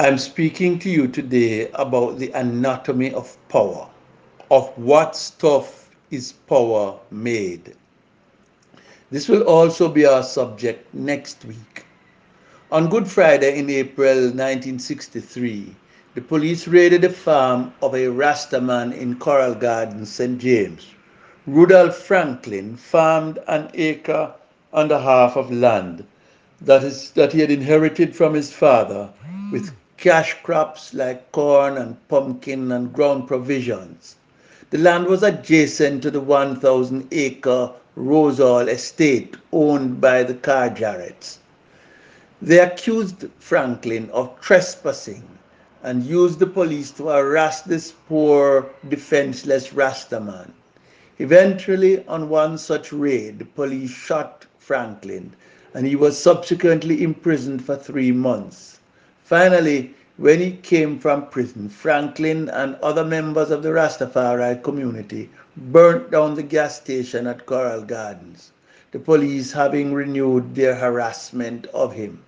I'm speaking to you today about the anatomy of power, of what stuff is power made. This will also be our subject next week. On Good Friday in April 1963, the police raided the farm of a Rastaman in Coral Garden, St. James. Rudolph Franklin farmed an acre and a half of land that, is, that he had inherited from his father with cash crops like corn and pumpkin and ground provisions. The land was adjacent to the 1,000 acre Rosehall estate owned by the Kerr-Jarretts. They accused Franklin of trespassing and used the police to harass this poor, defenseless Rastaman. Eventually, on one such raid, the police shot Franklin and he was subsequently imprisoned for three months. Finally, when he came from prison, Franklin and other members of the Rastafari community burnt down the gas station at Coral Gardens, the police having renewed their harassment of him.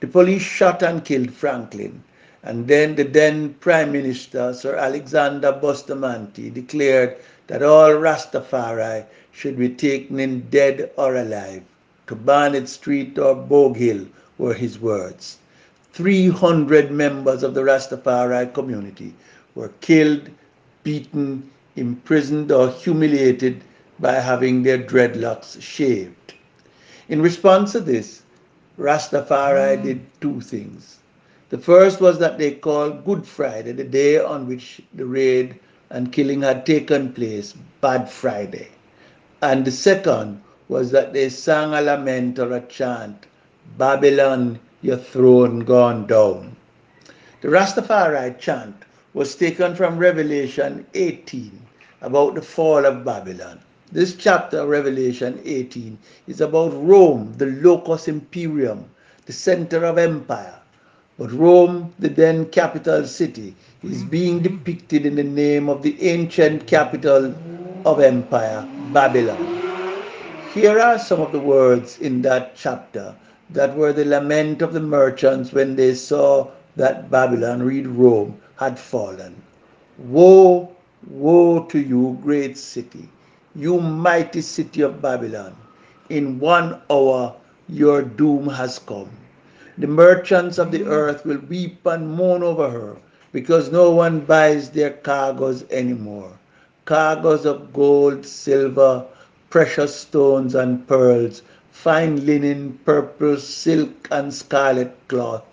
The police shot and killed Franklin, and then the then Prime Minister, Sir Alexander Bustamante, declared that all Rastafari should be taken in dead or alive. To Barnett Street or Bogue Hill were his words. 300 members of the Rastafari community were killed, beaten, imprisoned, or humiliated by having their dreadlocks shaved. In response to this, Rastafari hmm. did two things. The first was that they called Good Friday, the day on which the raid and killing had taken place, Bad Friday. And the second was that they sang a lament or a chant, Babylon, your throne gone down. The Rastafari chant was taken from Revelation 18 about the fall of Babylon. This chapter, Revelation 18, is about Rome, the locus imperium, the center of empire. But Rome, the then capital city, is being depicted in the name of the ancient capital of empire, Babylon. Here are some of the words in that chapter that were the lament of the merchants when they saw that Babylon, read Rome, had fallen. Woe, woe to you, great city, you mighty city of Babylon. In one hour your doom has come. The merchants of the earth will weep and moan over her because no one buys their cargoes anymore. Cargoes of gold, silver, precious stones, and pearls fine linen, purple, silk, and scarlet cloth,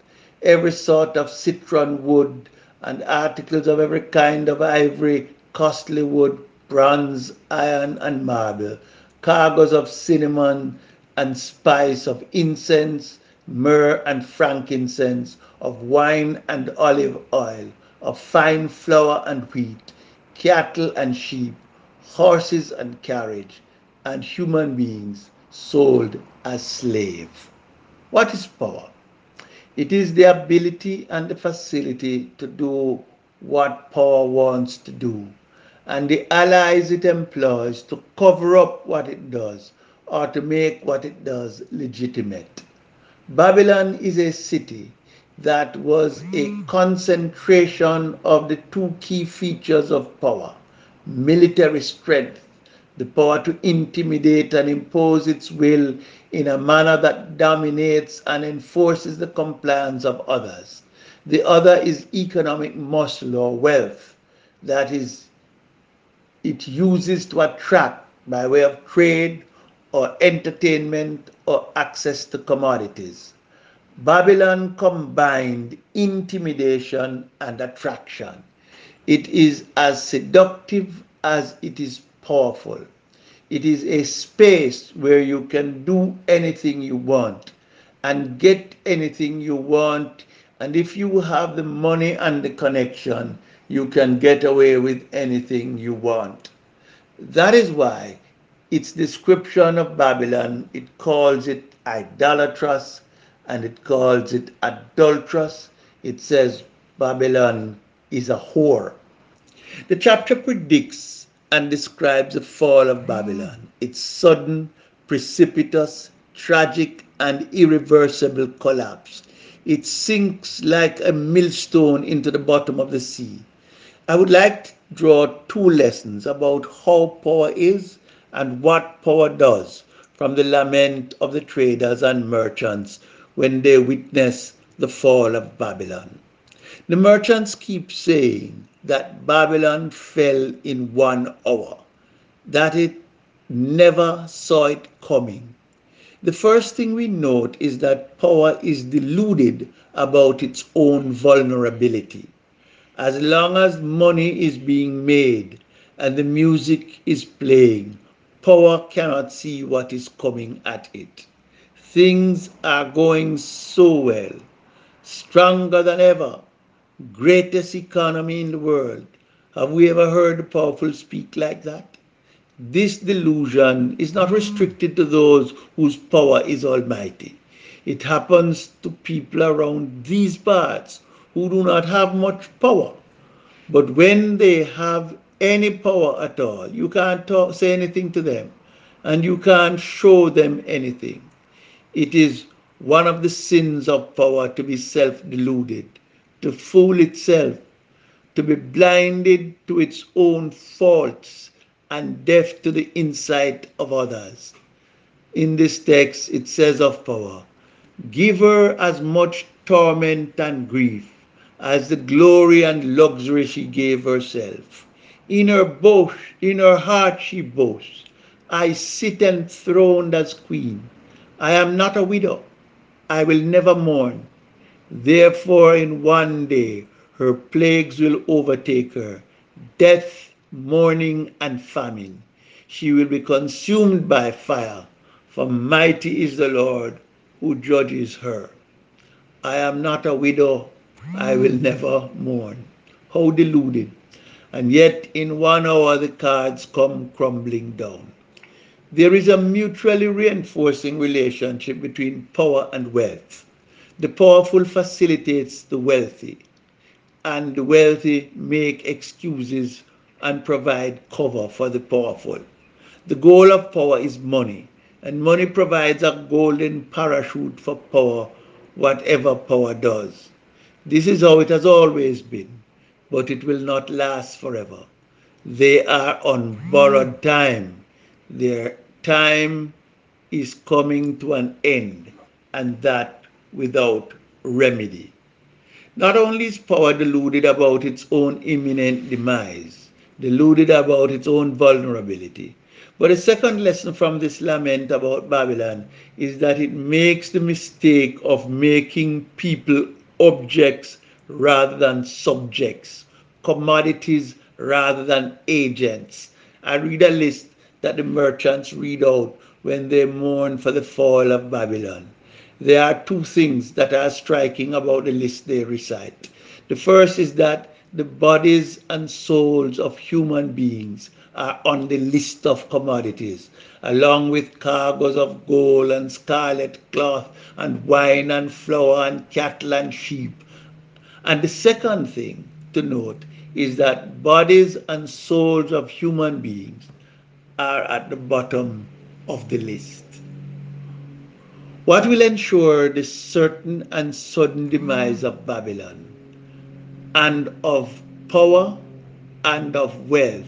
every sort of citron wood, and articles of every kind of ivory, costly wood, bronze, iron, and marble, cargoes of cinnamon and spice, of incense, myrrh and frankincense, of wine and olive oil, of fine flour and wheat, cattle and sheep, horses and carriage, and human beings sold as slave. What is power? It is the ability and the facility to do what power wants to do and the allies it employs to cover up what it does or to make what it does legitimate. Babylon is a city that was a mm. concentration of the two key features of power military strength the power to intimidate and impose its will in a manner that dominates and enforces the compliance of others. The other is economic muscle or wealth that is it uses to attract by way of trade or entertainment or access to commodities. Babylon combined intimidation and attraction. It is as seductive as it is powerful. It is a space where you can do anything you want and get anything you want. And if you have the money and the connection, you can get away with anything you want. That is why its description of Babylon, it calls it idolatrous and it calls it adulterous. It says Babylon is a whore. The chapter predicts and describes the fall of Babylon, its sudden, precipitous, tragic, and irreversible collapse. it sinks like a millstone into the bottom of the sea. I would like to draw two lessons about how power is and what power does from the lament of the traders and merchants when they witness the fall of Babylon. The merchants keep saying that Babylon fell in one hour, that it never saw it coming. The first thing we note is that power is deluded about its own vulnerability. As long as money is being made and the music is playing, power cannot see what is coming at it. Things are going so well, stronger than ever, greatest economy in the world. Have we ever heard the powerful speak like that? This delusion is not restricted to those whose power is almighty. It happens to people around these parts who do not have much power. But when they have any power at all. You can't talk, say anything to them, and you can't show them anything. It is one of the sins of power to be self deluded, to fool itself, to be blinded to its own faults and deaf to the insight of others. In this text, it says of power, give her as much torment and grief as the glory and luxury she gave herself. In her boast, in her heart she boasts, I sit enthroned as queen. I am not a widow. I will never mourn. Therefore, in one day her plagues will overtake her death, mourning, and famine. She will be consumed by fire, for mighty is the Lord who judges her. I am not a widow. I will never mourn. How deluded and yet in one hour the cards come crumbling down. There is a mutually reinforcing relationship between power and wealth. The powerful facilitates the wealthy, and the wealthy make excuses and provide cover for the powerful. The goal of power is money, and money provides a golden parachute for power, whatever power does. This is how it has always been but it will not last forever. They are on borrowed time. Their time is coming to an end, and that without remedy. Not only is power deluded about its own imminent demise, deluded about its own vulnerability, but a second lesson from this lament about Babylon is that it makes the mistake of making people objects rather than subjects, commodities rather than agents. I read a list that the merchants read out when they mourn for the fall of Babylon. There are two things that are striking about the list they recite. The first is that the bodies and souls of human beings are on the list of commodities, along with cargoes of gold and scarlet cloth and wine and flour and cattle and sheep and the second thing to note is that bodies and souls of human beings are at the bottom of the list. What will ensure the certain and sudden demise of Babylon and of power and of wealth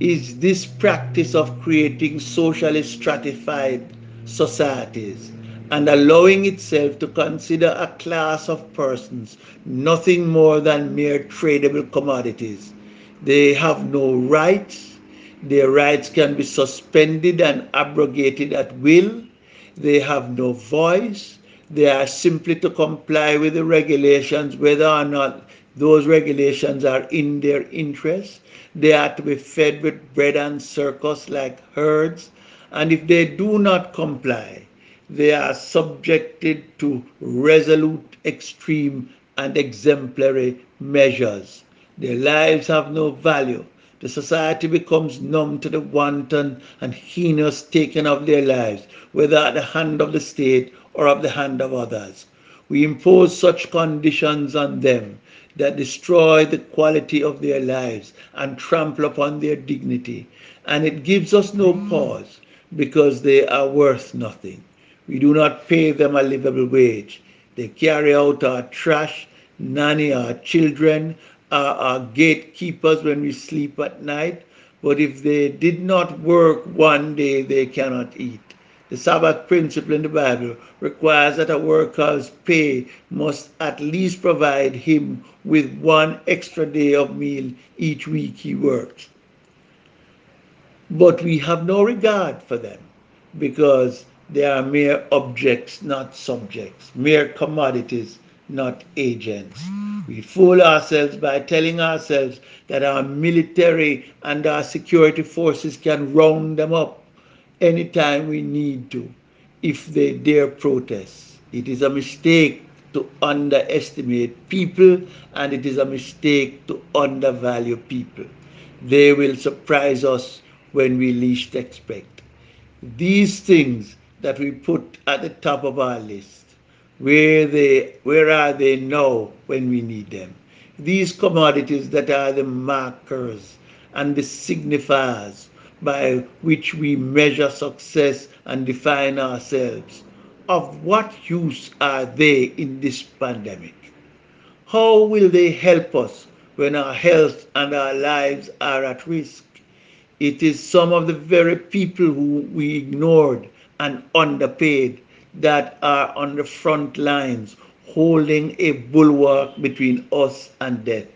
is this practice of creating socially stratified societies and allowing itself to consider a class of persons nothing more than mere tradable commodities. They have no rights. Their rights can be suspended and abrogated at will. They have no voice. They are simply to comply with the regulations, whether or not those regulations are in their interest. They are to be fed with bread and circus like herds. And if they do not comply, they are subjected to resolute, extreme, and exemplary measures. Their lives have no value. The society becomes numb to the wanton and heinous taking of their lives, whether at the hand of the state or of the hand of others. We impose such conditions on them that destroy the quality of their lives and trample upon their dignity. And it gives us no mm. pause because they are worth nothing. We do not pay them a livable wage. They carry out our trash, nanny our children, our gatekeepers when we sleep at night. But if they did not work one day, they cannot eat. The Sabbath principle in the Bible requires that a worker's pay must at least provide him with one extra day of meal each week he works. But we have no regard for them because they are mere objects, not subjects, mere commodities, not agents. We fool ourselves by telling ourselves that our military and our security forces can round them up anytime we need to if they dare protest. It is a mistake to underestimate people and it is a mistake to undervalue people. They will surprise us when we least expect. These things that we put at the top of our list where they where are they now when we need them? These commodities that are the markers and the signifiers by which we measure success and define ourselves of what use are they in this pandemic? How will they help us when our health and our lives are at risk? It is some of the very people who we ignored and underpaid that are on the front lines holding a bulwark between us and death.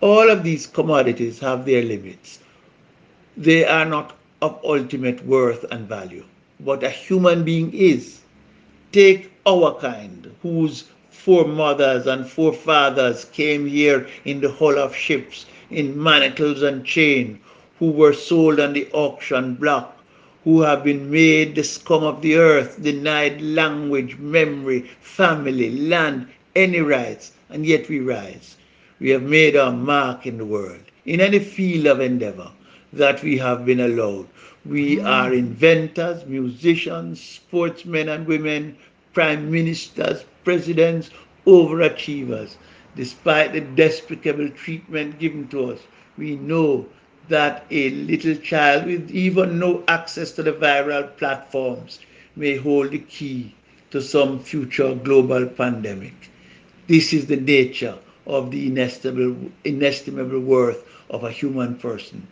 All of these commodities have their limits. They are not of ultimate worth and value, but a human being is. Take our kind, whose foremothers and forefathers came here in the hull of ships, in manacles and chain, who were sold on the auction block who have been made the scum of the earth, denied language, memory, family, land, any rights, and yet we rise. We have made our mark in the world, in any field of endeavor that we have been allowed. We mm. are inventors, musicians, sportsmen and women, prime ministers, presidents, overachievers. Despite the despicable treatment given to us, we know that a little child with even no access to the viral platforms may hold the key to some future global pandemic. This is the nature of the inestimable, inestimable worth of a human person.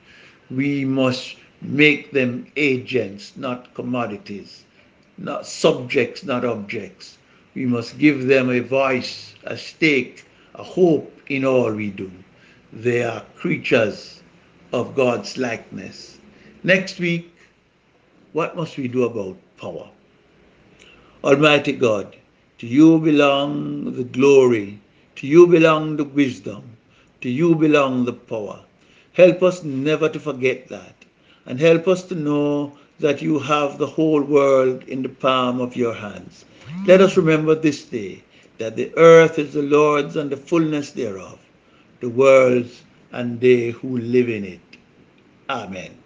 We must make them agents, not commodities, not subjects, not objects. We must give them a voice, a stake, a hope in all we do. They are creatures of God's likeness. Next week, what must we do about power? Almighty God, to you belong the glory, to you belong the wisdom, to you belong the power. Help us never to forget that, and help us to know that you have the whole world in the palm of your hands. Let us remember this day that the earth is the Lord's and the fullness thereof, the world's and they who live in it. Amen.